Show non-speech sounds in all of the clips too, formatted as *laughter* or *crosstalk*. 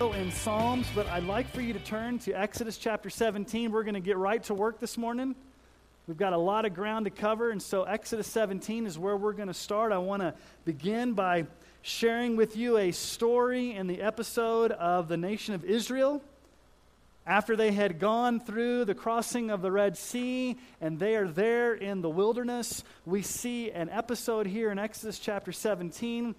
In Psalms, but I'd like for you to turn to Exodus chapter 17. We're going to get right to work this morning. We've got a lot of ground to cover, and so Exodus 17 is where we're going to start. I want to begin by sharing with you a story in the episode of the nation of Israel. After they had gone through the crossing of the Red Sea and they are there in the wilderness, we see an episode here in Exodus chapter 17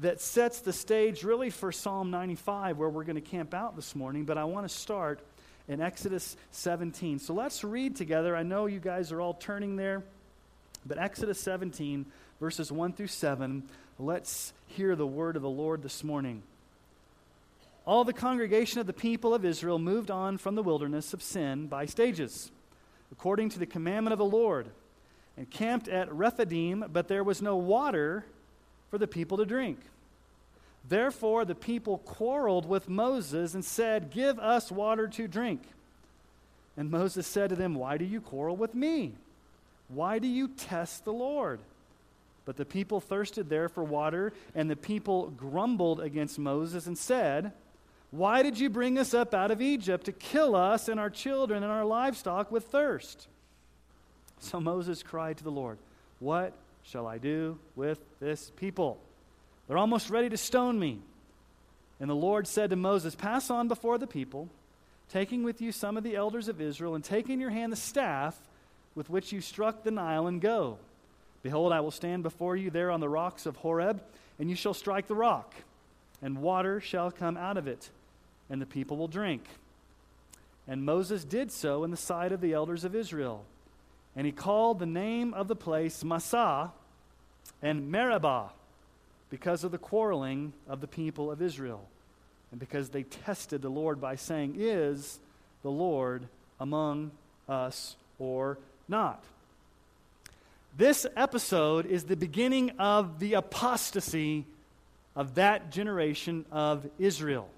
that sets the stage really for Psalm 95, where we're going to camp out this morning. But I want to start in Exodus 17. So let's read together. I know you guys are all turning there, but Exodus 17, verses 1 through 7. Let's hear the word of the Lord this morning. All the congregation of the people of Israel moved on from the wilderness of sin by stages, according to the commandment of the Lord, and camped at Rephidim, but there was no water for the people to drink. Therefore, the people quarreled with Moses and said, Give us water to drink. And Moses said to them, Why do you quarrel with me? Why do you test the Lord? But the people thirsted there for water, and the people grumbled against Moses and said, Why did you bring us up out of Egypt to kill us and our children and our livestock with thirst? So Moses cried to the Lord, What shall I do with this people? They're almost ready to stone me. And the Lord said to Moses, Pass on before the people, taking with you some of the elders of Israel, and take in your hand the staff with which you struck the Nile, and go. Behold, I will stand before you there on the rocks of Horeb, and you shall strike the rock, and water shall come out of it, and the people will drink. And Moses did so in the sight of the elders of Israel. And he called the name of the place Massah and Meribah because of the quarreling of the people of Israel and because they tested the Lord by saying, Is the Lord among us or not? This episode is the beginning of the apostasy of that generation of Israel.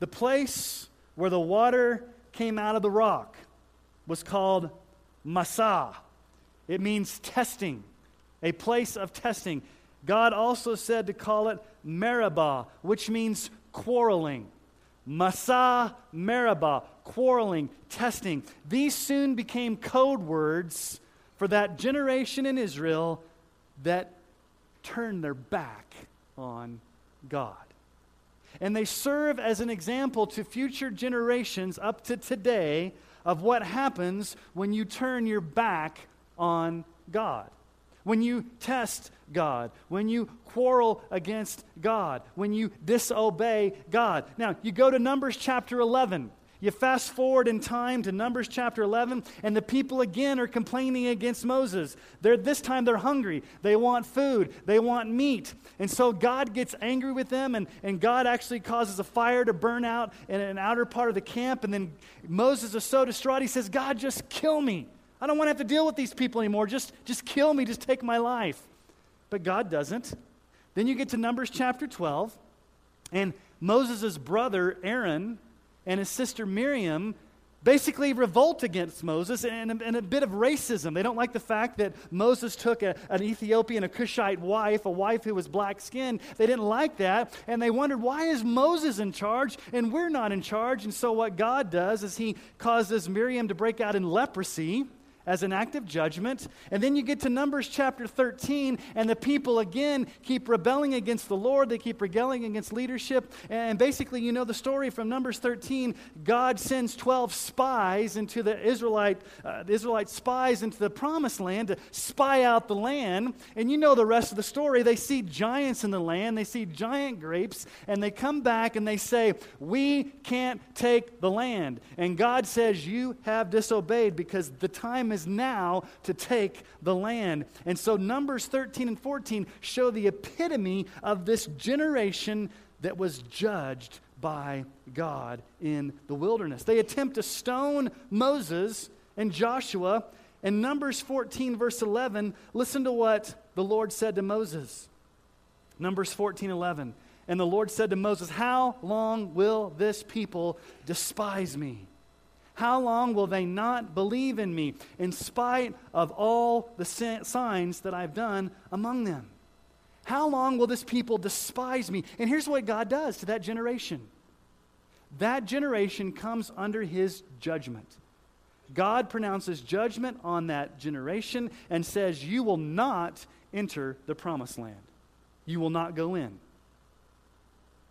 The place where the water came out of the rock was called Massah. It means testing, a place of testing. God also said to call it Meribah, which means quarreling. Massah, Meribah, quarreling, testing. These soon became code words for that generation in Israel that turned their back on God. And they serve as an example to future generations up to today of what happens when you turn your back on God. When you test God, when you quarrel against God, when you disobey God. Now, you go to Numbers chapter 11. You fast forward in time to Numbers chapter 11, and the people again are complaining against Moses. They're, this time they're hungry. They want food. They want meat. And so God gets angry with them, and, and God actually causes a fire to burn out in an outer part of the camp. And then Moses is so distraught, he says, God, just kill me. I don't want to have to deal with these people anymore. Just, just kill me. Just take my life. But God doesn't. Then you get to Numbers chapter 12, and Moses' brother, Aaron, and his sister Miriam basically revolt against Moses and, and, a bit of racism. They don't like the fact that Moses took a, an Ethiopian, a Cushite wife, a wife who was black skinned. They didn't like that, and they wondered, why is Moses in charge and we're not in charge? And so, what God does is he causes Miriam to break out in leprosy as an act of judgment. And then you get to Numbers chapter 13, and the people again keep rebelling against the Lord. They keep rebelling against leadership. And basically, you know the story from Numbers 13. God sends 12 spies into the Israelite, uh, the Israelite spies into the promised land to spy out the land. And you know the rest of the story. They see giants in the land, they see giant grapes, and they come back and they say, We can't take the land. And God says, You have disobeyed because the time is now to take the land. And so Numbers 13 and 14 show the epitome of this generation that was judged by God in the wilderness. They attempt to stone Moses and Joshua. In Numbers 14, verse 11, listen to what the Lord said to Moses. Numbers 14, 11. And the Lord said to Moses, How long will this people despise me? How long will they not believe in me, in spite of all the signs that I've done among them? How long will this people despise me? And here's what God does to that generation that generation comes under his judgment. God pronounces judgment on that generation and says, You will not enter the promised land. You will not go in.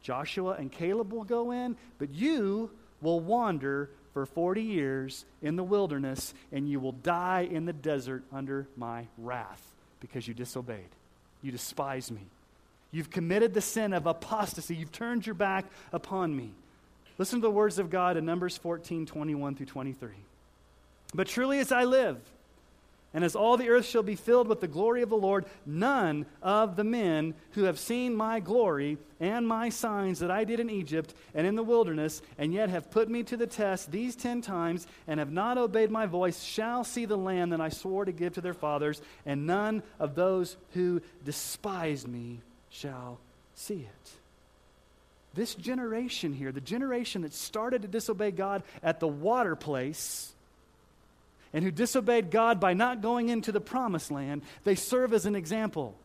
Joshua and Caleb will go in, but you will wander for 40 years in the wilderness, and you will die in the desert under my wrath because you disobeyed. You despise me. You've committed the sin of apostasy. You've turned your back upon me. Listen to the words of God in Numbers 14 21 through 23. But truly as I live, and as all the earth shall be filled with the glory of the Lord, none of the men who have seen my glory and my signs that I did in Egypt and in the wilderness, and yet have put me to the test these ten times, and have not obeyed my voice, shall see the land that I swore to give to their fathers, and none of those who despised me shall see it. This generation here, the generation that started to disobey God at the water place, and who disobeyed God by not going into the promised land, they serve as an example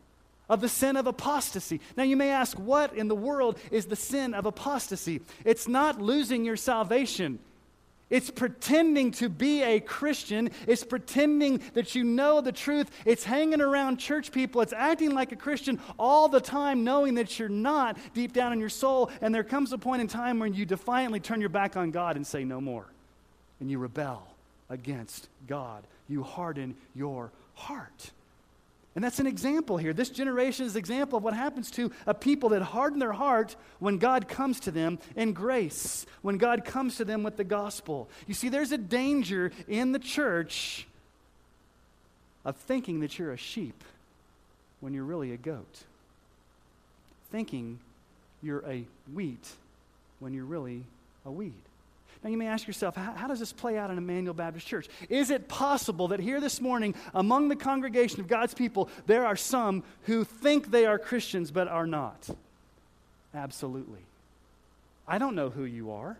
of the sin of apostasy. Now, you may ask, what in the world is the sin of apostasy? It's not losing your salvation. It's pretending to be a Christian. It's pretending that you know the truth. It's hanging around church people. It's acting like a Christian all the time, knowing that you're not deep down in your soul. And there comes a point in time when you defiantly turn your back on God and say, No more. And you rebel against God. You harden your heart. And that's an example here. This generation is an example of what happens to a people that harden their heart when God comes to them in grace, when God comes to them with the gospel. You see, there's a danger in the church of thinking that you're a sheep when you're really a goat, thinking you're a wheat when you're really a weed. Now, you may ask yourself, how, does this play out in Emmanuel Baptist Church? Is it possible that here this morning, among the congregation of God's people, there are some who think they are Christians but are not? Absolutely. I don't know who you are.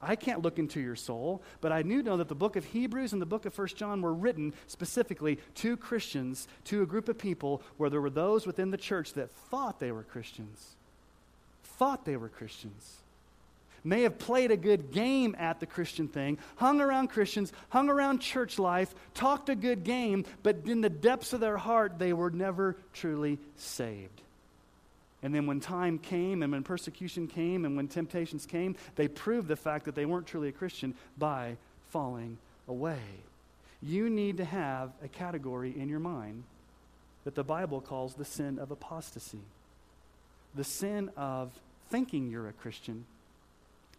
I can't look into your soul, but I do know that the book of Hebrews and the book of First John were written specifically to Christians, to a group of people where there were those within the church that thought they were Christians. Thought they were Christians may have played a good game at the Christian thing, hung around Christians, hung around church life, talked a good game, but in the depths of their heart, they were never truly saved. And then when time came and when persecution came and when temptations came, they proved the fact that they weren't truly a Christian by falling away. You need to have a category in your mind that the Bible calls the sin of apostasy. The sin of thinking you're a Christian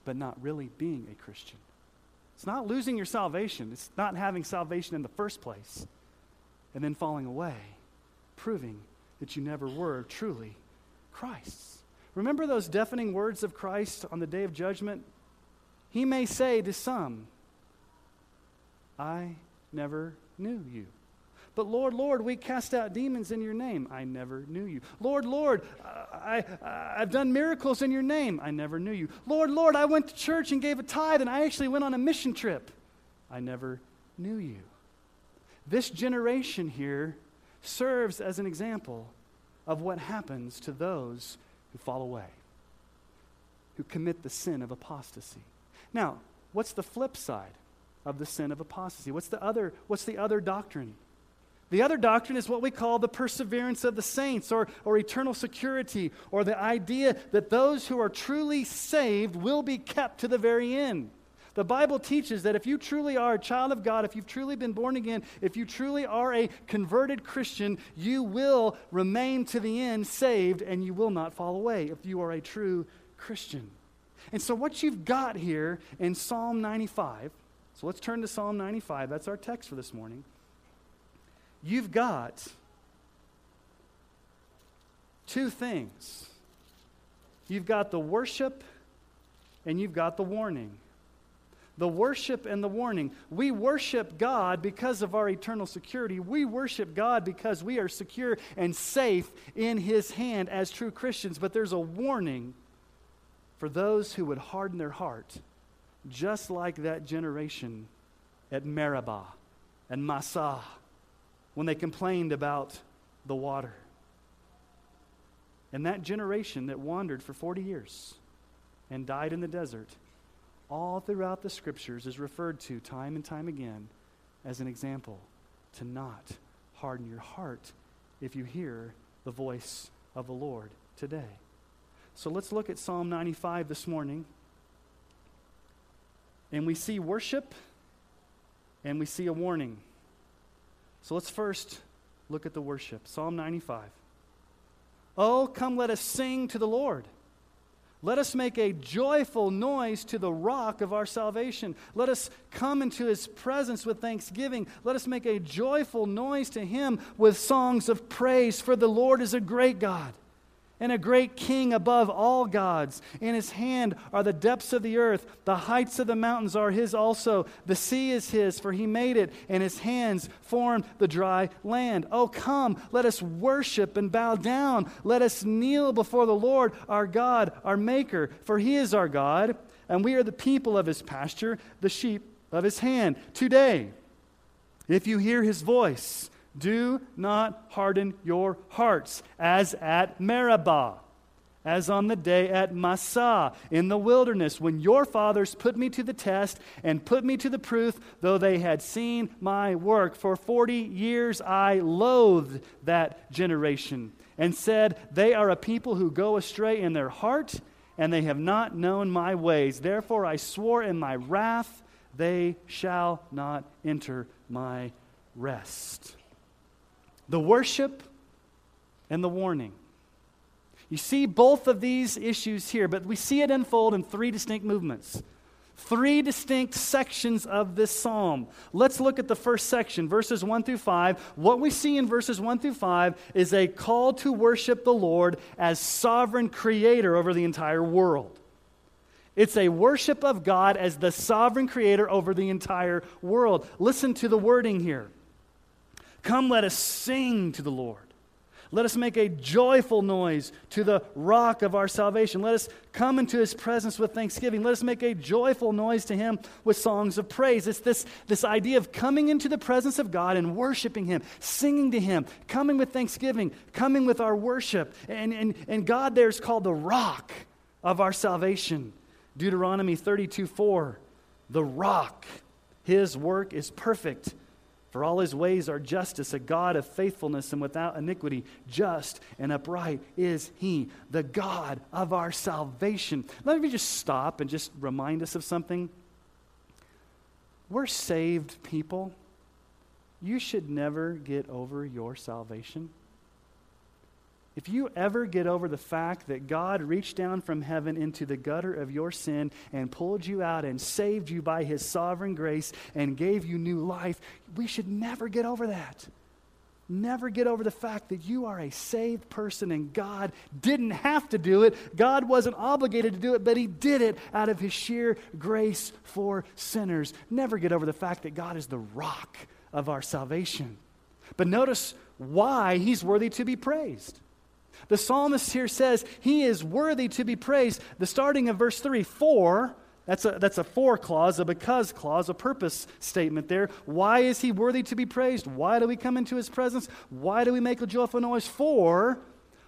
but not really being a Christian. It's not losing your salvation, it's not having salvation in the first place and then falling away, proving that you never were truly Christ's. Remember those deafening words of Christ on the day of judgment? He may say to some, I never knew you. But Lord, Lord, we cast out demons in your name. I never knew you. Lord, Lord, I, I, have done miracles in your name. I never knew you. Lord, Lord, I went to church and gave a tithe and I actually went on a mission trip. I never knew you. This generation here serves as an example of what happens to those who fall away, who commit the sin of apostasy. Now, what's the flip side of the sin of apostasy? What's the other, what's the other doctrine? The other doctrine is what we call the perseverance of the saints or, or eternal security, or the idea that those who are truly saved will be kept to the very end. The Bible teaches that if you truly are a child of God, if you've truly been born again, if you truly are a converted Christian, you will remain to the end saved and you will not fall away if you are a true Christian. And so, what you've got here in Psalm 95, so let's turn to Psalm 95. That's our text for this morning you've got two things. You've got the worship and you've got the warning. The worship and the warning. We worship God because of our eternal security. We worship God because we are secure and safe in His hand as true Christians. But there's a warning for those who would harden their heart, just like that generation at Meribah and Massah when they complained about the water. And that generation that wandered for 40 years and died in the desert, all throughout the scriptures is referred to time and time again as an example to not harden your heart if you hear the voice of the Lord today. So let's look at Psalm 95 this morning. And we see worship and we see a warning. So let's first look at the worship. Psalm 95. Oh, come, let us sing to the Lord. Let us make a joyful noise to the rock of our salvation. Let us come into his presence with thanksgiving. Let us make a joyful noise to him with songs of praise, for the Lord is a great God and a great king above all gods. In his hand are the depths of the earth, the heights of the mountains are his also. The sea is his, for he made it, and his hands formed the dry land. Oh, come, let us worship and bow down. Let us kneel before the Lord, our God, our Maker, for he is our God, and we are the people of his pasture, the sheep of his hand. Today, if you hear his voice, do not harden your hearts, as at Meribah, as on the day at Massah in the wilderness, when your fathers put me to the test and put me to the proof, though they had seen my work. For 40 years I loathed that generation and said, They are a people who go astray in their heart, and they have not known my ways. Therefore I swore in my wrath, They shall not enter my rest the worship and the warning. You see both of these issues here, but we see it unfold in three distinct movements. Three distinct sections of this psalm. Let's look at the first section, verses 1 through 5. What we see in verses 1 through 5 is a call to worship the Lord as sovereign creator over the entire world. It's a worship of God as the sovereign creator over the entire world. Listen to the wording here. Come, let us sing to the Lord. Let us make a joyful noise to the rock of our salvation. Let us come into his presence with thanksgiving. Let us make a joyful noise to him with songs of praise. It's this, this idea of coming into the presence of God and worshiping him, singing to him, coming with thanksgiving, coming with our worship. And, and, and God there is called the rock of our salvation. Deuteronomy 32 4, the rock. His work is perfect for all his ways are justice, a God of faithfulness and without iniquity. Just and upright is he, the God of our salvation. Let me just stop and just remind us of something. We're saved people. You should never get over your salvation. If you ever get over the fact that God reached down from heaven into the gutter of your sin and pulled you out and saved you by his sovereign grace and gave you new life, we should never get over that. Never get over the fact that you are a saved person and God didn't have to do it. God wasn't obligated to do it, but He did it out of His sheer grace for sinners. Never get over the fact that God is the rock of our salvation. But notice why He's worthy to be praised. The psalmist here says he is worthy to be praised. The starting of verse 3, for, that's a, that's a for clause, a because clause, a purpose statement there. Why is he worthy to be praised? Why do we come into his presence? Why do we make a joyful noise? For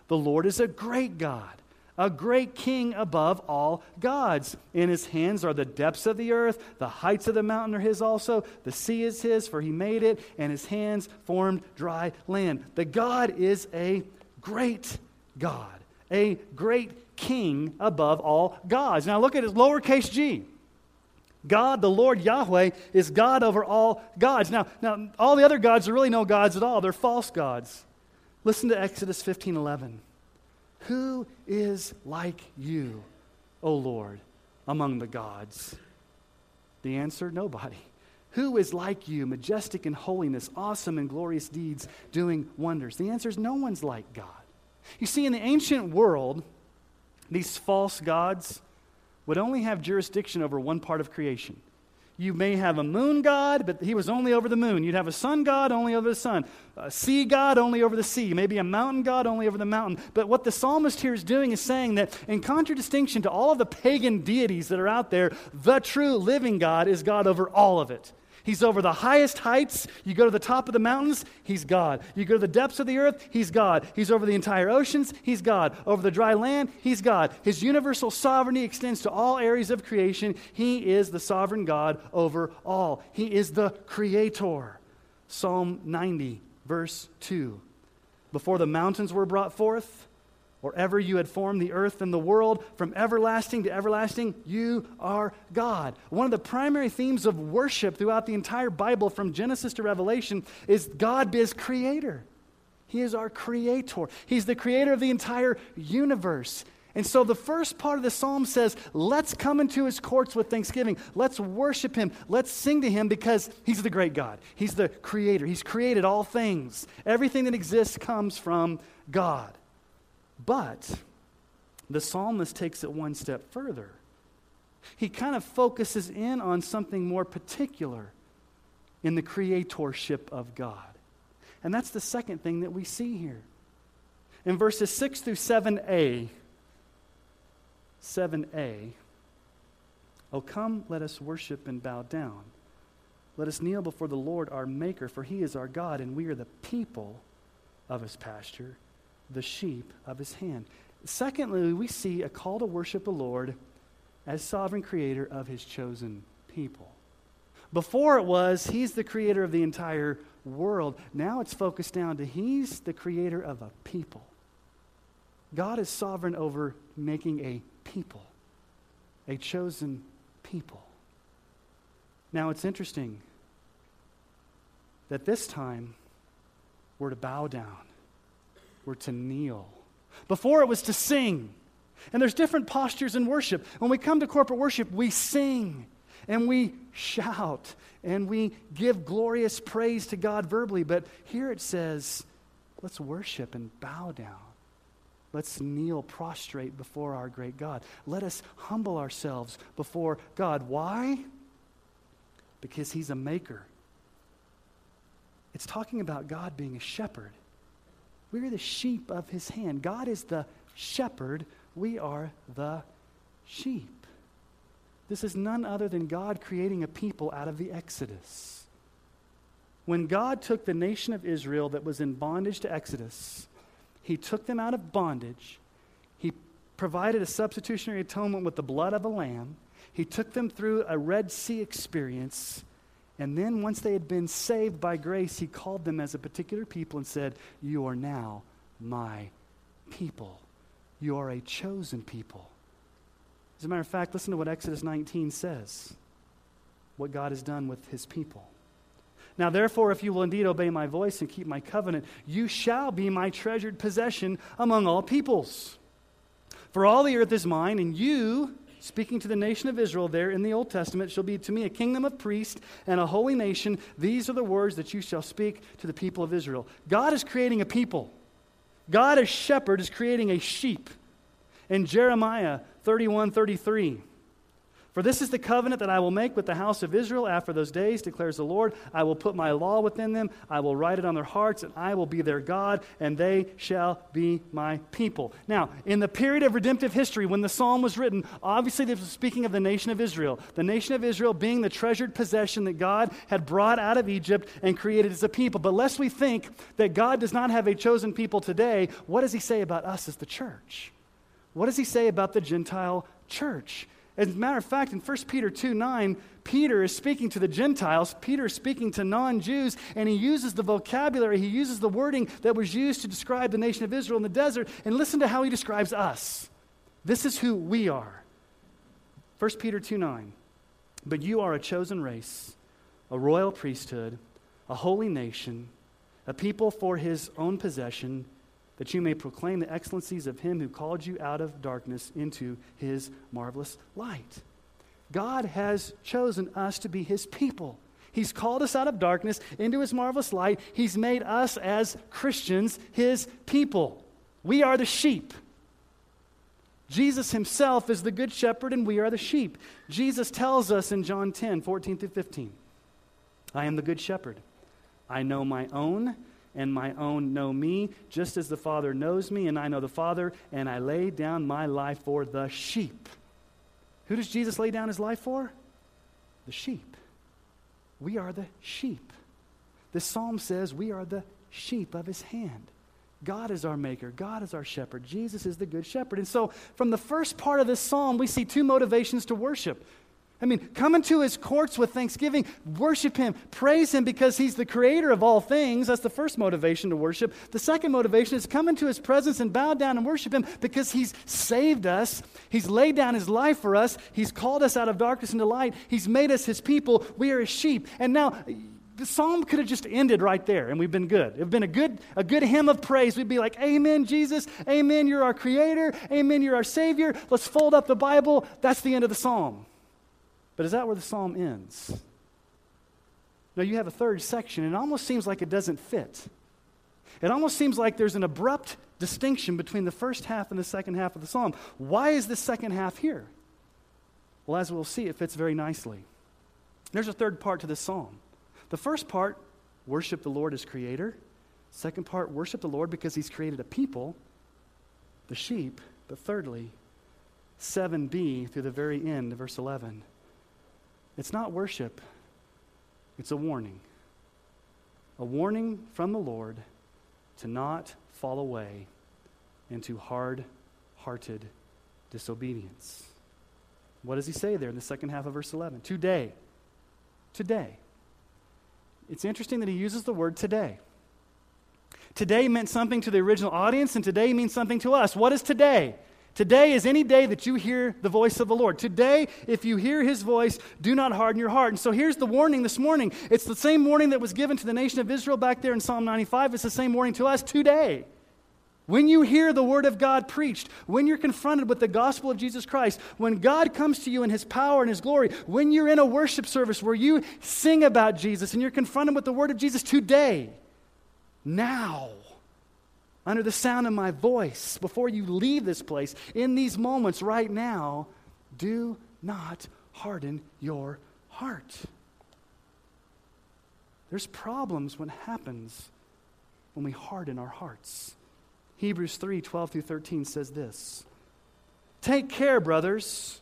the Lord is a great God, a great king above all gods. In his hands are the depths of the earth, the heights of the mountain are his also. The sea is his, for he made it, and his hands formed dry land. The God is a great God, a great king above all gods. Now look at his lowercase g. God, the Lord Yahweh, is God over all gods. Now, now all the other gods are really no gods at all. They're false gods. Listen to Exodus 15 11. Who is like you, O Lord, among the gods? The answer nobody. Who is like you, majestic in holiness, awesome in glorious deeds, doing wonders? The answer is no one's like God. You see, in the ancient world, these false gods would only have jurisdiction over one part of creation. You may have a moon god, but he was only over the moon. You'd have a sun god only over the sun, a sea god only over the sea, maybe a mountain god only over the mountain. But what the psalmist here is doing is saying that, in contradistinction to all of the pagan deities that are out there, the true living God is God over all of it. He's over the highest heights. You go to the top of the mountains, He's God. You go to the depths of the earth, He's God. He's over the entire oceans, He's God. Over the dry land, He's God. His universal sovereignty extends to all areas of creation. He is the sovereign God over all. He is the creator. Psalm 90, verse 2. Before the mountains were brought forth, or ever you had formed the earth and the world, from everlasting to everlasting, you are God. One of the primary themes of worship throughout the entire Bible, from Genesis to Revelation, is God is creator. He is our creator. He's the creator of the entire universe. And so the first part of the psalm says, Let's come into his courts with thanksgiving. Let's worship him. Let's sing to him because he's the great God. He's the creator. He's created all things. Everything that exists comes from God. But the psalmist takes it one step further. He kind of focuses in on something more particular in the creatorship of God. And that's the second thing that we see here. In verses 6 through 7a, 7a, Oh, come, let us worship and bow down. Let us kneel before the Lord our Maker, for he is our God, and we are the people of his pasture the sheep of his hand. Secondly, we see a call to worship the Lord as sovereign creator of his chosen people. Before it was, he's the creator of the entire world. Now it's focused down to he's the creator of a people. God is sovereign over making a people, a chosen people. Now it's interesting that this time we're to bow down were to kneel. Before it was to sing. And there's different postures in worship. When we come to corporate worship, we sing and we shout and we give glorious praise to God verbally. But here it says, let's worship and bow down. Let's kneel prostrate before our great God. Let us humble ourselves before God. Why? Because He's a maker. It's talking about God being a shepherd. We are the sheep of his hand. God is the shepherd. We are the sheep. This is none other than God creating a people out of the Exodus. When God took the nation of Israel that was in bondage to Exodus, he took them out of bondage. He provided a substitutionary atonement with the blood of a lamb. He took them through a Red Sea experience. And then, once they had been saved by grace, he called them as a particular people and said, You are now my people. You are a chosen people. As a matter of fact, listen to what Exodus 19 says what God has done with his people. Now, therefore, if you will indeed obey my voice and keep my covenant, you shall be my treasured possession among all peoples. For all the earth is mine, and you speaking to the nation of Israel there in the Old Testament, shall be to me a kingdom of priests and a holy nation. These are the words that you shall speak to the people of Israel. God is creating a people. God as shepherd is creating a sheep. In Jeremiah 31 33, for this is the covenant that I will make with the house of Israel after those days, declares the Lord. I will put my law within them, I will write it on their hearts, and I will be their God, and they shall be my people. Now, in the period of redemptive history, when the psalm was written, obviously this was speaking of the nation of Israel. The nation of Israel being the treasured possession that God had brought out of Egypt and created as a people. But lest we think that God does not have a chosen people today, what does he say about us as the church? What does he say about the Gentile church? As a matter of fact, in 1 Peter 2 9, Peter is speaking to the Gentiles. Peter is speaking to non Jews, and he uses the vocabulary, he uses the wording that was used to describe the nation of Israel in the desert. And listen to how he describes us. This is who we are. 1 Peter 2 9. But you are a chosen race, a royal priesthood, a holy nation, a people for his own possession that you may proclaim the excellencies of him who called you out of darkness into his marvelous light. God has chosen us to be his people. He's called us out of darkness into his marvelous light. He's made us as Christians his people. We are the sheep. Jesus himself is the good shepherd and we are the sheep. Jesus tells us in John 10 14 through 15 I am the good shepherd. I know my own, and my own know me, just as the Father knows me, and I know the Father, and I lay down my life for the sheep. Who does Jesus lay down his life for? The sheep. We are the sheep. This psalm says we are the sheep of his hand. God is our maker. God is our shepherd. Jesus is the good shepherd. And so, from the first part of this psalm, we see two motivations to worship. I mean, come into his courts with thanksgiving, worship him, praise him because he's the creator of all things. That's the first motivation to worship. The second motivation is come into his presence and bow down and worship him because he's saved us. He's laid down his life for us. He's called us out of darkness into light. He's made us his people. We are his sheep. And now, the psalm could have just ended right there and we've been good. It'd been a good, a good hymn of praise. We'd be like, Amen, Jesus. Amen, you're our creator. Amen, you're our savior. Let's fold up the Bible. That's the end of the psalm. But is that where the psalm ends? No, you have a third section, and it almost seems like it doesn't fit. It almost seems like there's an abrupt distinction between the first half and the second half of the psalm. Why is the second half here? Well, as we'll see, it fits very nicely. There's a third part to this psalm. The first part, worship the Lord as creator. Second part, worship the Lord because he's created a people, the sheep. But thirdly, 7b through the very end, verse 11. It's not worship, it's a warning. A warning from the Lord to not fall away into hard hearted disobedience. What does he say there in the second half of verse 11? Today. Today. It's interesting that he uses the word today. Today meant something to the original audience, and today means something to us. What is today? Today is any day that you hear the voice of the Lord. Today, if you hear his voice, do not harden your heart. And so here's the warning this morning. It's the same warning that was given to the nation of Israel back there in Psalm 95. It's the same warning to us today. When you hear the word of God preached, when you're confronted with the gospel of Jesus Christ, when God comes to you in his power and his glory, when you're in a worship service where you sing about Jesus and you're confronted with the word of Jesus today, now, under the sound of my voice, before you leave this place, in these moments right now, do not harden your heart. There's problems when happens when we harden our hearts. Hebrews 3 12 through 13 says this Take care, brothers,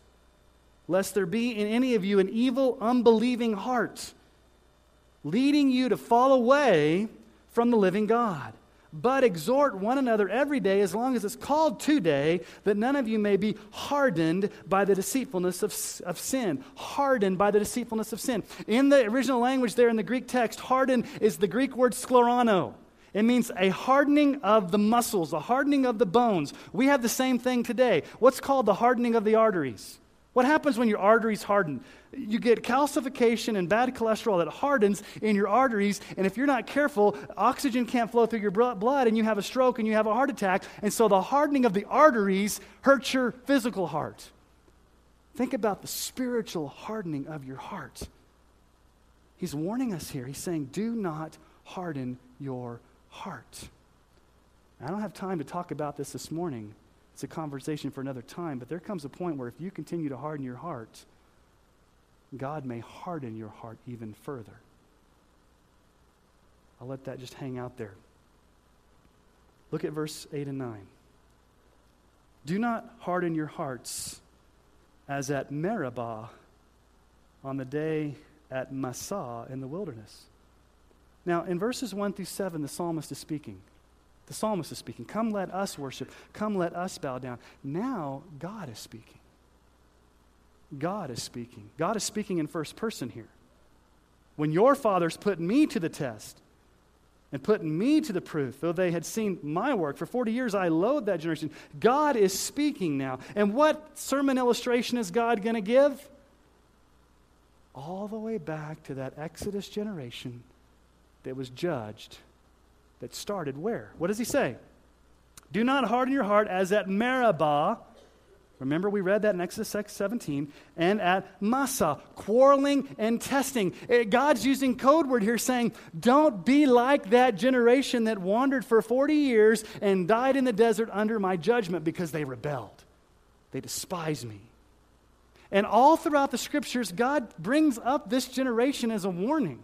lest there be in any of you an evil, unbelieving heart, leading you to fall away from the living God. But exhort one another every day, as long as it's called today, that none of you may be hardened by the deceitfulness of, of sin. Hardened by the deceitfulness of sin. In the original language, there in the Greek text, harden is the Greek word sclerano. It means a hardening of the muscles, a hardening of the bones. We have the same thing today. What's called the hardening of the arteries? What happens when your arteries harden? You get calcification and bad cholesterol that hardens in your arteries, and if you're not careful, oxygen can't flow through your blood, and you have a stroke and you have a heart attack. And so the hardening of the arteries hurts your physical heart. Think about the spiritual hardening of your heart. He's warning us here. He's saying, Do not harden your heart. I don't have time to talk about this this morning. It's a conversation for another time, but there comes a point where if you continue to harden your heart, God may harden your heart even further. I'll let that just hang out there. Look at verse 8 and 9. Do not harden your hearts as at Meribah on the day at Massah in the wilderness now, in verses 1 through 7, the psalmist is speaking. The psalmist is speaking. Come, let us worship. Come, let us bow down. Now, God is speaking. God is speaking. God is speaking in first person here. When your fathers put me to the test and put me to the proof, though they had seen my work, for 40 years I loathed that generation. God is speaking now. And what sermon illustration is God going to give? All the way back to that Exodus generation that was judged that started where? What does he say? Do not harden your heart as at Meribah. Remember, we read that in Exodus 17, and at Massah, quarreling and testing. Eh, God's using code word here saying, Don't be like that generation that wandered for 40 years and died in the desert under my judgment because they rebelled. they despise me. And all throughout the scriptures, God brings up this generation as a warning.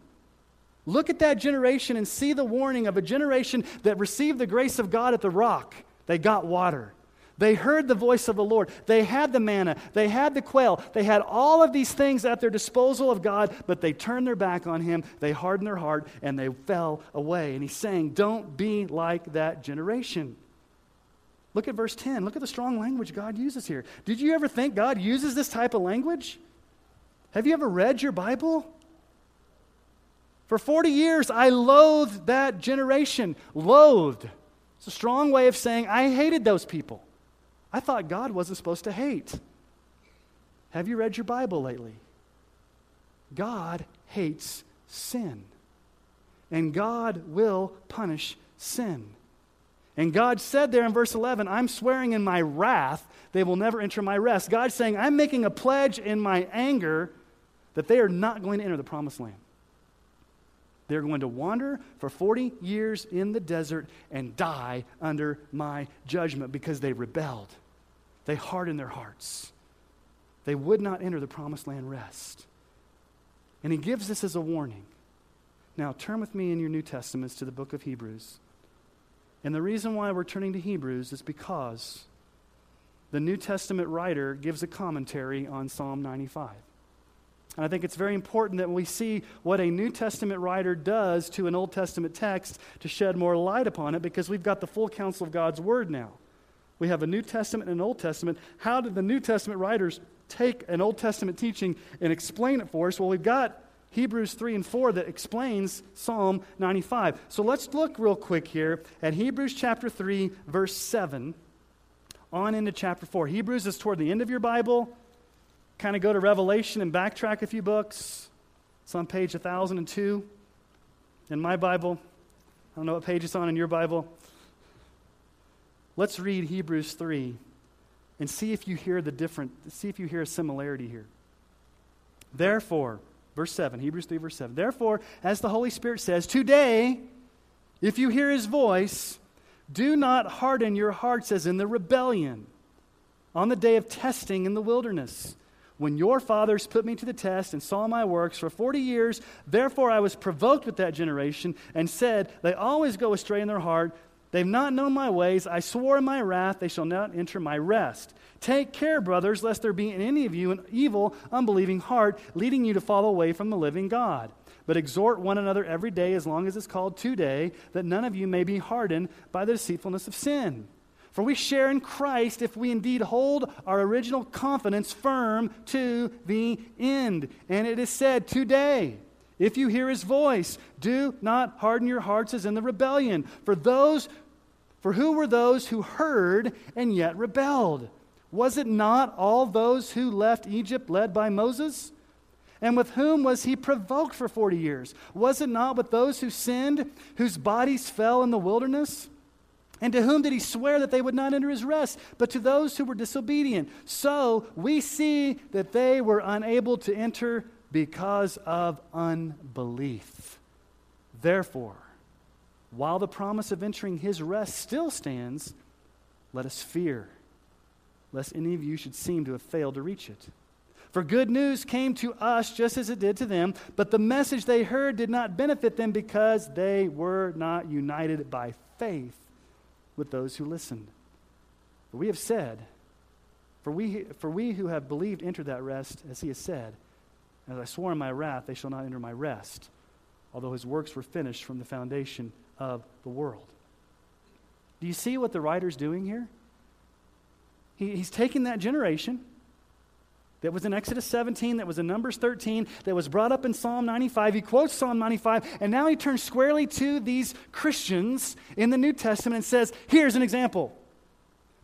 Look at that generation and see the warning of a generation that received the grace of God at the rock. They got water. They heard the voice of the Lord. They had the manna. They had the quail. They had all of these things at their disposal of God, but they turned their back on Him. They hardened their heart and they fell away. And He's saying, Don't be like that generation. Look at verse 10. Look at the strong language God uses here. Did you ever think God uses this type of language? Have you ever read your Bible? For 40 years, I loathed that generation. Loathed. It's a strong way of saying I hated those people. I thought God wasn't supposed to hate. Have you read your Bible lately? God hates sin. And God will punish sin. And God said there in verse 11, I'm swearing in my wrath, they will never enter my rest. God's saying, I'm making a pledge in my anger that they are not going to enter the promised land. They're going to wander for 40 years in the desert and die under my judgment because they rebelled. They hardened their hearts. They would not enter the promised land rest. And he gives this as a warning. Now, turn with me in your New Testaments to the book of Hebrews. And the reason why we're turning to Hebrews is because the New Testament writer gives a commentary on Psalm 95. And I think it's very important that we see what a New Testament writer does to an Old Testament text to shed more light upon it because we've got the full counsel of God's Word now. We have a New Testament and an Old Testament. How did the New Testament writers take an Old Testament teaching and explain it for us? Well, we've got Hebrews 3 and 4 that explains Psalm 95. So let's look real quick here at Hebrews chapter 3, verse 7, on into chapter 4. Hebrews is toward the end of your Bible. Kind of go to Revelation and backtrack a few books. It's on page 1002 in my Bible. I don't know what page it's on in your Bible. Let's read Hebrews 3 and see if you hear the different, see if you hear a similarity here. Therefore, Verse 7, Hebrews 3, verse 7. Therefore, as the Holy Spirit says, today, if you hear his voice, do not harden your hearts as in the rebellion on the day of testing in the wilderness. When your fathers put me to the test and saw my works for 40 years, therefore I was provoked with that generation and said, They always go astray in their heart. They've not known my ways. I swore in my wrath, they shall not enter my rest. Take care, brothers, lest there be in any of you an evil, unbelieving heart, leading you to fall away from the living God. But exhort one another every day, as long as it's called today, that none of you may be hardened by the deceitfulness of sin. For we share in Christ if we indeed hold our original confidence firm to the end. And it is said, Today, if you hear his voice, do not harden your hearts as in the rebellion. For those for who were those who heard and yet rebelled? Was it not all those who left Egypt led by Moses? And with whom was he provoked for 40 years? Was it not with those who sinned, whose bodies fell in the wilderness? And to whom did he swear that they would not enter his rest? But to those who were disobedient. So we see that they were unable to enter because of unbelief. Therefore, while the promise of entering his rest still stands, let us fear, lest any of you should seem to have failed to reach it. For good news came to us just as it did to them, but the message they heard did not benefit them because they were not united by faith with those who listened. For we have said, for we, for we who have believed enter that rest, as he has said, as I swore in my wrath, they shall not enter my rest, although his works were finished from the foundation of the world. Do you see what the writer's doing here? He, he's taking that generation that was in Exodus 17, that was in Numbers 13, that was brought up in Psalm 95. He quotes Psalm 95, and now he turns squarely to these Christians in the New Testament and says, Here's an example.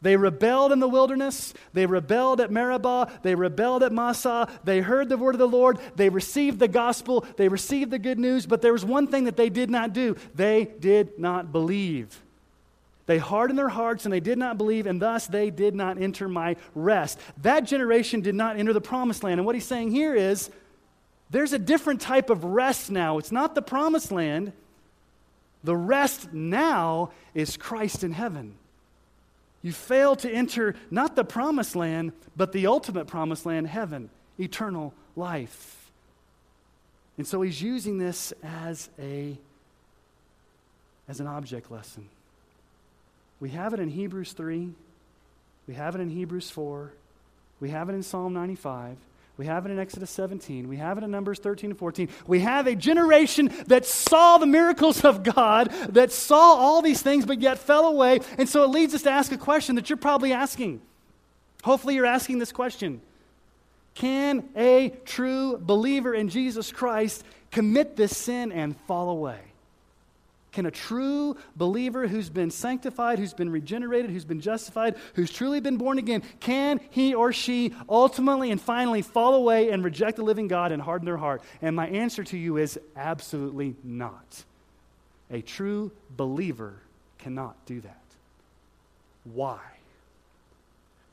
They rebelled in the wilderness. They rebelled at Meribah. They rebelled at Massah. They heard the word of the Lord. They received the gospel. They received the good news. But there was one thing that they did not do they did not believe. They hardened their hearts and they did not believe, and thus they did not enter my rest. That generation did not enter the promised land. And what he's saying here is there's a different type of rest now. It's not the promised land. The rest now is Christ in heaven. You fail to enter not the promised land, but the ultimate promised land, heaven, eternal life. And so he's using this as a as an object lesson. We have it in Hebrews 3, we have it in Hebrews 4, we have it in Psalm 95. We have it in Exodus 17. We have it in Numbers 13 and 14. We have a generation that saw the miracles of God, that saw all these things, but yet fell away. And so it leads us to ask a question that you're probably asking. Hopefully, you're asking this question Can a true believer in Jesus Christ commit this sin and fall away? Can a true believer who's been sanctified, who's been regenerated, who's been justified, who's truly been born again, can he or she ultimately and finally fall away and reject the living God and harden their heart? And my answer to you is absolutely not. A true believer cannot do that. Why?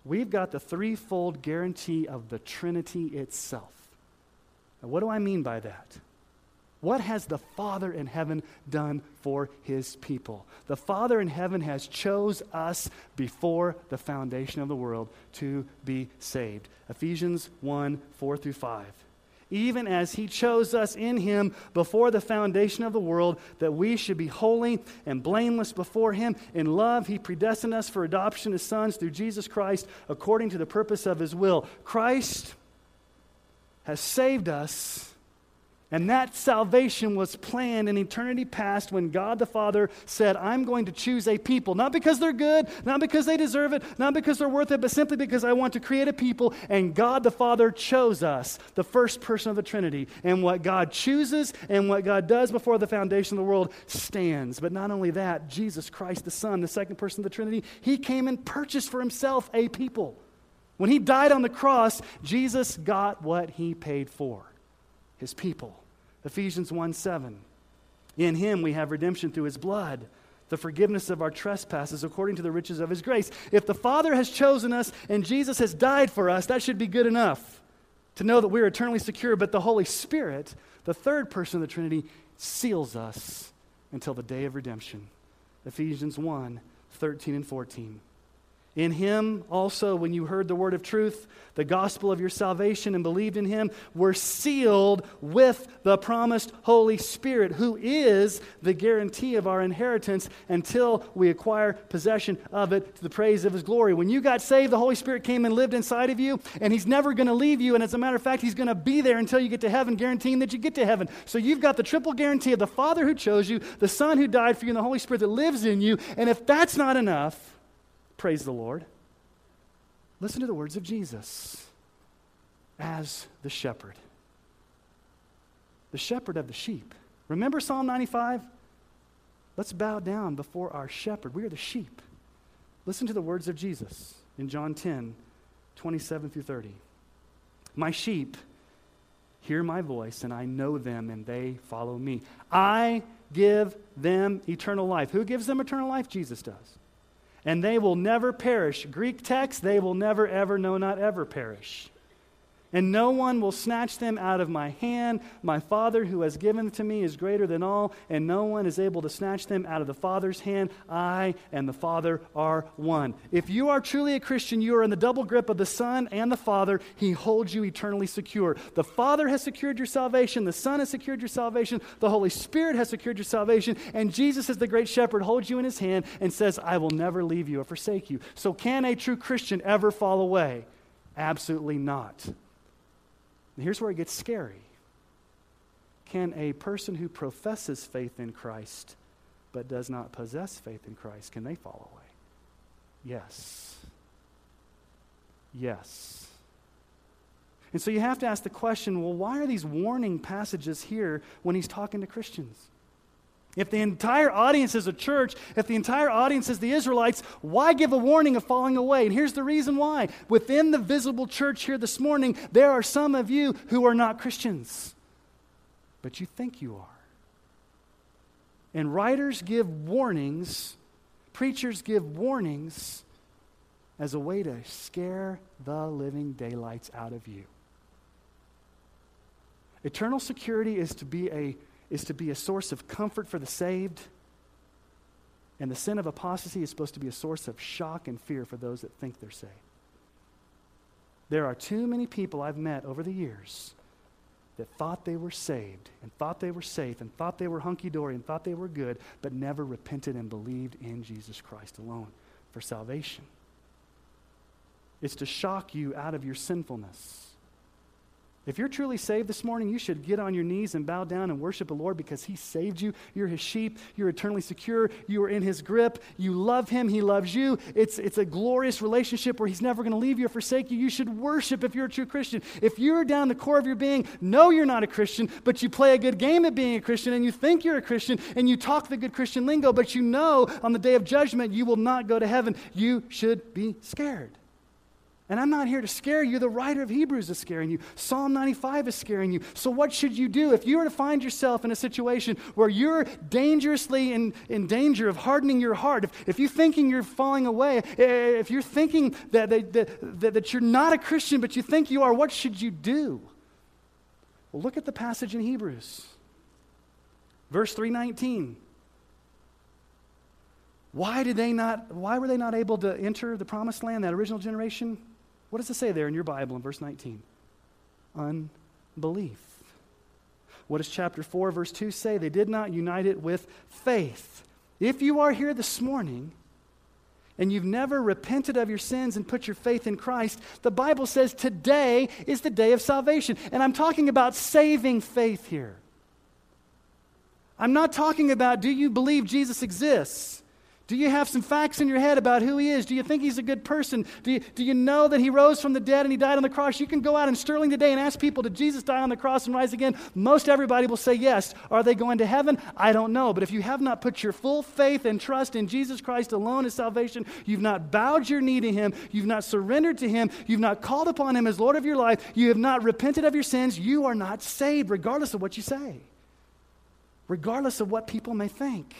We've got the threefold guarantee of the Trinity itself. Now, what do I mean by that? What has the Father in heaven done for his people? The Father in heaven has chose us before the foundation of the world to be saved. Ephesians 1 4 through 5. Even as he chose us in him before the foundation of the world, that we should be holy and blameless before him. In love, he predestined us for adoption as sons through Jesus Christ, according to the purpose of his will. Christ has saved us and that salvation was planned in eternity past when God the Father said, I'm going to choose a people. Not because they're good, not because they deserve it, not because they're worth it, but simply because I want to create a people. And God the Father chose us, the first person of the Trinity. And what God chooses and what God does before the foundation of the world stands. But not only that, Jesus Christ the Son, the second person of the Trinity, he came and purchased for himself a people. When he died on the cross, Jesus got what he paid for his people. Ephesians 1 7. In him we have redemption through his blood, the forgiveness of our trespasses according to the riches of his grace. If the Father has chosen us and Jesus has died for us, that should be good enough to know that we're eternally secure. But the Holy Spirit, the third person of the Trinity, seals us until the day of redemption. Ephesians 1 13 and 14. In him also, when you heard the word of truth, the gospel of your salvation, and believed in him, were sealed with the promised Holy Spirit, who is the guarantee of our inheritance until we acquire possession of it to the praise of his glory. When you got saved, the Holy Spirit came and lived inside of you, and he's never going to leave you. And as a matter of fact, he's going to be there until you get to heaven, guaranteeing that you get to heaven. So you've got the triple guarantee of the Father who chose you, the Son who died for you, and the Holy Spirit that lives in you. And if that's not enough, Praise the Lord. Listen to the words of Jesus as the shepherd. The shepherd of the sheep. Remember Psalm 95? Let's bow down before our shepherd. We are the sheep. Listen to the words of Jesus in John 10, 27 through 30. My sheep hear my voice, and I know them, and they follow me. I give them eternal life. Who gives them eternal life? Jesus does and they will never perish. Greek text, they will never, ever, no, not ever perish and no one will snatch them out of my hand. My Father who has given to me is greater than all, and no one is able to snatch them out of the Father's hand. I and the Father are one. If you are truly a Christian, you are in the double grip of the Son and the Father. He holds you eternally secure. The Father has secured your salvation, the Son has secured your salvation, the Holy Spirit has secured your salvation, and Jesus, as the great shepherd, holds you in his hand and says, I will never leave you or forsake you. So, can a true Christian ever fall away? Absolutely not. And here's where it gets scary. Can a person who professes faith in Christ but does not possess faith in Christ, can they fall away? Yes. Yes. And so you have to ask the question well, why are these warning passages here when he's talking to Christians? If the entire audience is a church, if the entire audience is the Israelites, why give a warning of falling away? And here's the reason why. Within the visible church here this morning, there are some of you who are not Christians, but you think you are. And writers give warnings, preachers give warnings as a way to scare the living daylights out of you. Eternal security is to be a is to be a source of comfort for the saved. And the sin of apostasy is supposed to be a source of shock and fear for those that think they're saved. There are too many people I've met over the years that thought they were saved and thought they were safe and thought they were hunky dory and thought they were good, but never repented and believed in Jesus Christ alone for salvation. It's to shock you out of your sinfulness. If you're truly saved this morning, you should get on your knees and bow down and worship the Lord because He saved you. You're His sheep. You're eternally secure. You are in His grip. You love Him. He loves you. It's, it's a glorious relationship where He's never going to leave you or forsake you. You should worship if you're a true Christian. If you're down the core of your being, know you're not a Christian, but you play a good game at being a Christian and you think you're a Christian and you talk the good Christian lingo, but you know on the day of judgment you will not go to heaven, you should be scared. And I'm not here to scare you. The writer of Hebrews is scaring you. Psalm 95 is scaring you. So, what should you do? If you were to find yourself in a situation where you're dangerously in, in danger of hardening your heart, if, if you're thinking you're falling away, eh, if you're thinking that, that, that, that you're not a Christian but you think you are, what should you do? Well, look at the passage in Hebrews. Verse 319. Why did they not why were they not able to enter the promised land, that original generation? What does it say there in your Bible in verse 19? Unbelief. What does chapter 4, verse 2 say? They did not unite it with faith. If you are here this morning and you've never repented of your sins and put your faith in Christ, the Bible says today is the day of salvation. And I'm talking about saving faith here. I'm not talking about do you believe Jesus exists? Do you have some facts in your head about who he is? Do you think he's a good person? Do you, do you know that he rose from the dead and he died on the cross? You can go out in Sterling today and ask people, Did Jesus die on the cross and rise again? Most everybody will say yes. Are they going to heaven? I don't know. But if you have not put your full faith and trust in Jesus Christ alone as salvation, you've not bowed your knee to him, you've not surrendered to him, you've not called upon him as Lord of your life, you have not repented of your sins, you are not saved, regardless of what you say, regardless of what people may think.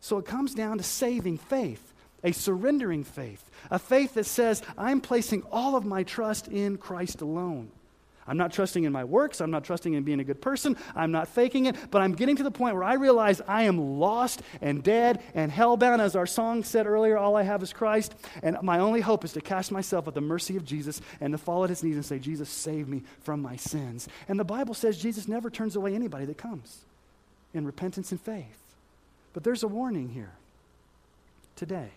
So it comes down to saving faith, a surrendering faith, a faith that says, I'm placing all of my trust in Christ alone. I'm not trusting in my works. I'm not trusting in being a good person. I'm not faking it. But I'm getting to the point where I realize I am lost and dead and hellbound. As our song said earlier, all I have is Christ. And my only hope is to cast myself at the mercy of Jesus and to fall at his knees and say, Jesus, save me from my sins. And the Bible says Jesus never turns away anybody that comes in repentance and faith. But there's a warning here. Today,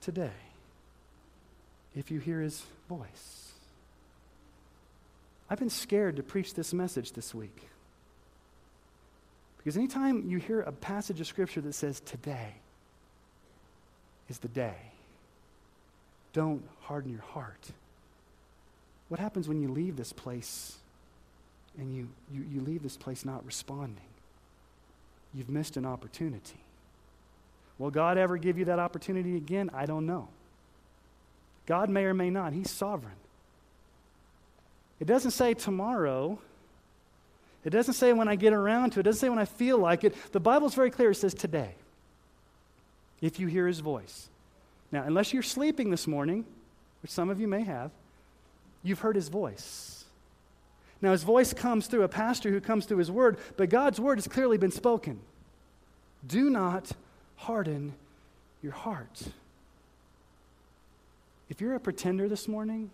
today, if you hear his voice. I've been scared to preach this message this week. Because anytime you hear a passage of Scripture that says, today is the day, don't harden your heart. What happens when you leave this place and you, you, you leave this place not responding? You've missed an opportunity. Will God ever give you that opportunity again? I don't know. God may or may not. He's sovereign. It doesn't say tomorrow. It doesn't say when I get around to it. It doesn't say when I feel like it. The Bible's very clear. It says today, if you hear his voice. Now, unless you're sleeping this morning, which some of you may have, you've heard his voice. Now, his voice comes through a pastor who comes through his word, but God's word has clearly been spoken. Do not harden your heart. If you're a pretender this morning,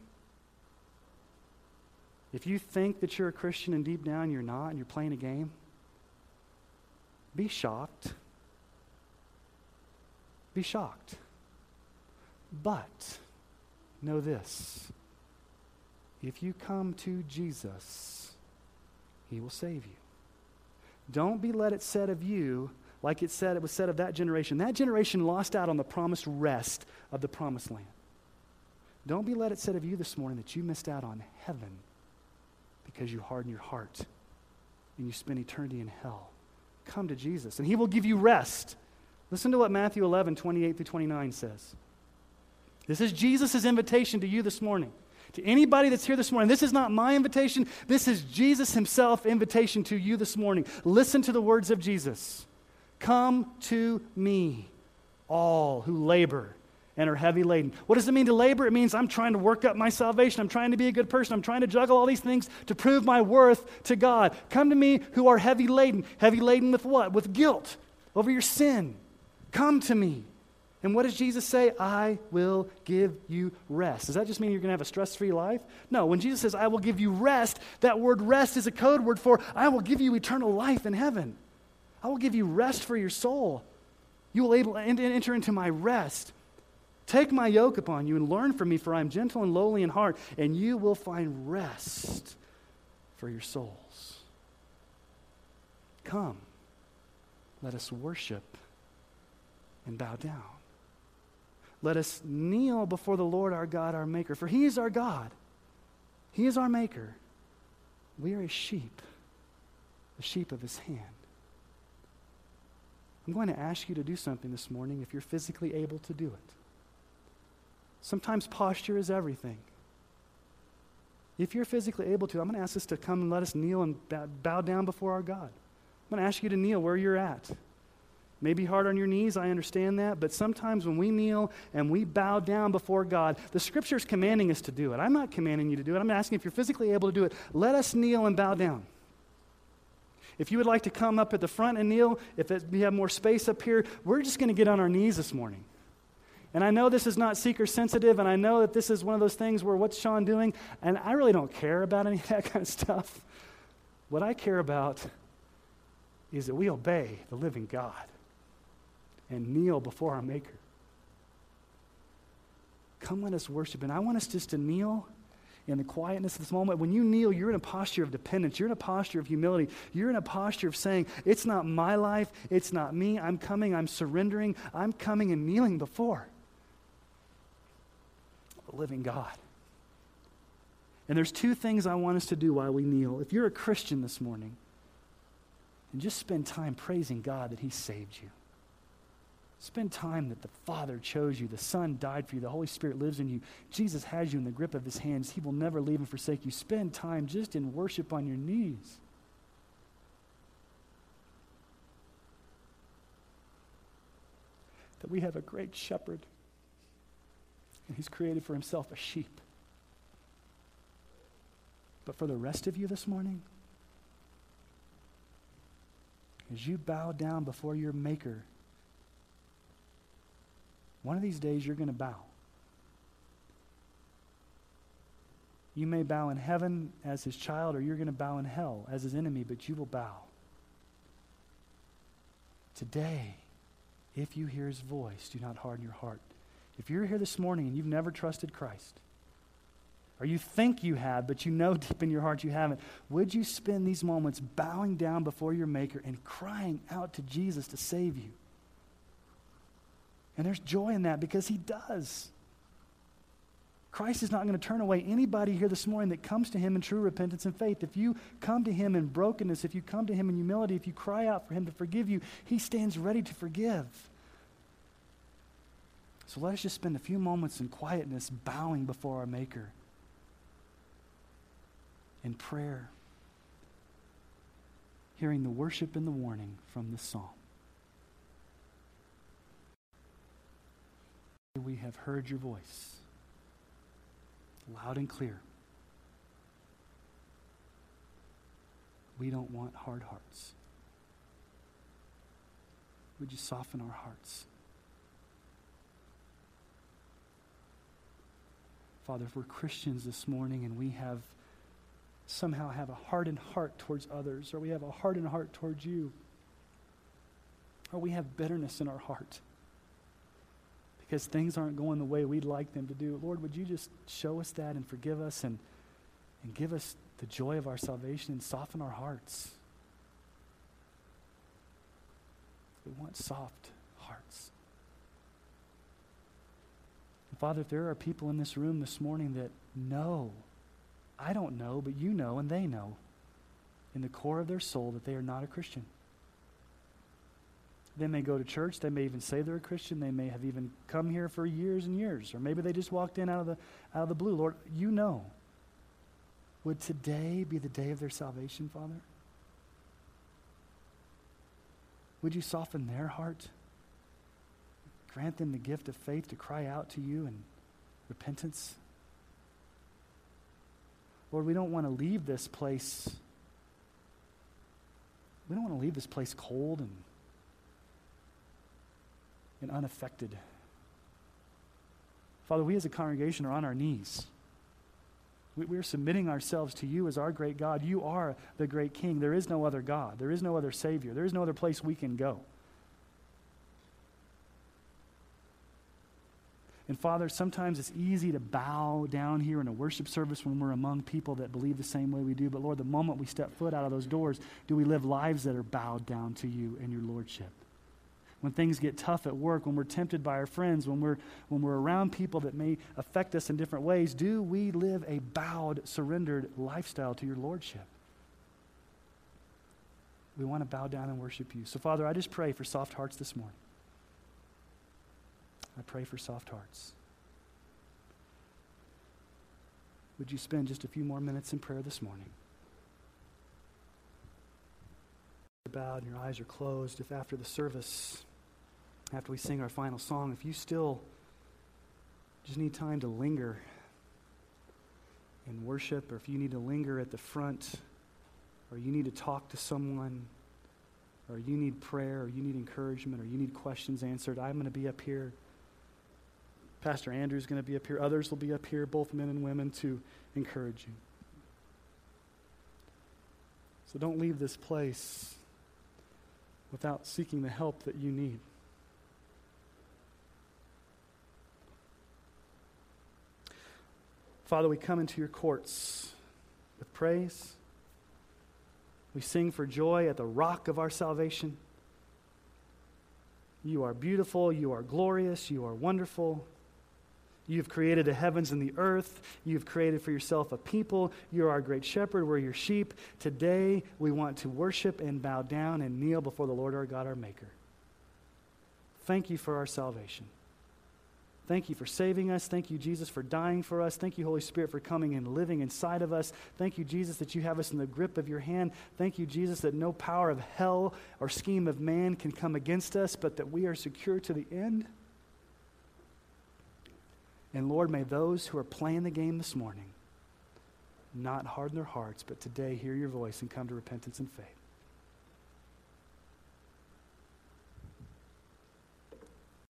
if you think that you're a Christian and deep down you're not and you're playing a game, be shocked. Be shocked. But know this if you come to Jesus, he will save you. Don't be let it said of you like it said it was said of that generation. That generation lost out on the promised rest of the promised land. Don't be let it said of you this morning that you missed out on heaven because you harden your heart and you spend eternity in hell. Come to Jesus, and he will give you rest. Listen to what Matthew 11, 28 through 29 says. This is Jesus' invitation to you this morning. To anybody that's here this morning, this is not my invitation. This is Jesus Himself' invitation to you this morning. Listen to the words of Jesus Come to me, all who labor and are heavy laden. What does it mean to labor? It means I'm trying to work up my salvation. I'm trying to be a good person. I'm trying to juggle all these things to prove my worth to God. Come to me who are heavy laden. Heavy laden with what? With guilt over your sin Come to me. And what does Jesus say? I will give you rest. Does that just mean you're going to have a stress free life? No. When Jesus says, I will give you rest, that word rest is a code word for I will give you eternal life in heaven. I will give you rest for your soul. You will able, enter into my rest. Take my yoke upon you and learn from me, for I am gentle and lowly in heart, and you will find rest for your souls. Come, let us worship and bow down. Let us kneel before the Lord our God, our Maker, for He is our God. He is our Maker. We are His sheep, the sheep of His hand. I'm going to ask you to do something this morning if you're physically able to do it. Sometimes posture is everything. If you're physically able to, I'm going to ask us to come and let us kneel and bow down before our God. I'm going to ask you to kneel where you're at. Maybe hard on your knees, I understand that, but sometimes when we kneel and we bow down before God, the scripture is commanding us to do it. I'm not commanding you to do it. I'm asking if you're physically able to do it, let us kneel and bow down. If you would like to come up at the front and kneel, if it, we have more space up here, we're just going to get on our knees this morning. And I know this is not seeker sensitive, and I know that this is one of those things where what's Sean doing? And I really don't care about any of that *laughs* kind of stuff. What I care about is that we obey the living God and kneel before our Maker. Come, let us worship. And I want us just to kneel in the quietness of this moment. When you kneel, you're in a posture of dependence. You're in a posture of humility. You're in a posture of saying, It's not my life. It's not me. I'm coming. I'm surrendering. I'm coming and kneeling before the living God. And there's two things I want us to do while we kneel. If you're a Christian this morning, and just spend time praising God that He saved you. Spend time that the Father chose you, the Son died for you, the Holy Spirit lives in you. Jesus has you in the grip of his hands. He will never leave and forsake you. Spend time just in worship on your knees. That we have a great shepherd, and he's created for himself a sheep. But for the rest of you this morning, as you bow down before your Maker, one of these days, you're going to bow. You may bow in heaven as his child, or you're going to bow in hell as his enemy, but you will bow. Today, if you hear his voice, do not harden your heart. If you're here this morning and you've never trusted Christ, or you think you have, but you know *laughs* deep in your heart you haven't, would you spend these moments bowing down before your Maker and crying out to Jesus to save you? And there's joy in that because he does. Christ is not going to turn away anybody here this morning that comes to him in true repentance and faith. If you come to him in brokenness, if you come to him in humility, if you cry out for him to forgive you, he stands ready to forgive. So let us just spend a few moments in quietness, bowing before our Maker in prayer, hearing the worship and the warning from the psalm. We have heard your voice loud and clear. We don't want hard hearts. Would you soften our hearts? Father, if we're Christians this morning and we have somehow have a hardened heart towards others, or we have a hardened heart towards you, or we have bitterness in our heart, because things aren't going the way we'd like them to do. Lord, would you just show us that and forgive us and, and give us the joy of our salvation and soften our hearts? We want soft hearts. And Father, if there are people in this room this morning that know, I don't know, but you know and they know in the core of their soul that they are not a Christian. They may go to church. They may even say they're a Christian. They may have even come here for years and years. Or maybe they just walked in out of the, out of the blue. Lord, you know. Would today be the day of their salvation, Father? Would you soften their heart? Grant them the gift of faith to cry out to you in repentance? Lord, we don't want to leave this place. We don't want to leave this place cold and and unaffected. Father, we as a congregation are on our knees. We, are submitting ourselves to you as our great God. You are the great King. There is no other God, there is no other Savior, there is no other place we can go. And Father, sometimes it's easy to bow down here in a worship service when we're among people that believe the same way we do. But Lord, the moment we step foot out of those doors, do we live lives that are bowed down to you and your Lordship? When things get tough at work, when we're tempted by our friends, when we're, when we're around people that may affect us in different ways, do we live a bowed, surrendered lifestyle to your Lordship? We want to bow down and worship you. So, Father, I just pray for soft hearts this morning. I pray for soft hearts. Would you spend just a few more minutes in prayer this morning? Bowed and your eyes are closed. If after the service, after we sing our final song, if you still just need time to linger in worship, or if you need to linger at the front, or you need to talk to someone, or you need prayer, or you need encouragement, or you need questions answered, I'm going to be up here. Pastor Andrew's going to be up here. Others will be up here, both men and women, to encourage you. So don't leave this place without seeking the help that you need. Father, we come into your courts with praise. We sing for joy at the rock of our salvation. You are beautiful, you are glorious, you are wonderful. You've created the heavens and the earth. You've created for yourself a people. You're our great shepherd. We're your sheep. Today, we want to worship and bow down and kneel before the Lord our God, our Maker. Thank you for our salvation. Thank you for saving us. Thank you, Jesus, for dying for us. Thank you, Holy Spirit, for coming and living inside of us. Thank you, Jesus, that you have us in the grip of your hand. Thank you, Jesus, that no power of hell or scheme of man can come against us, but that we are secure to the end. And Lord, may those who are playing the game this morning not harden their hearts, but today hear your voice and come to repentance and faith.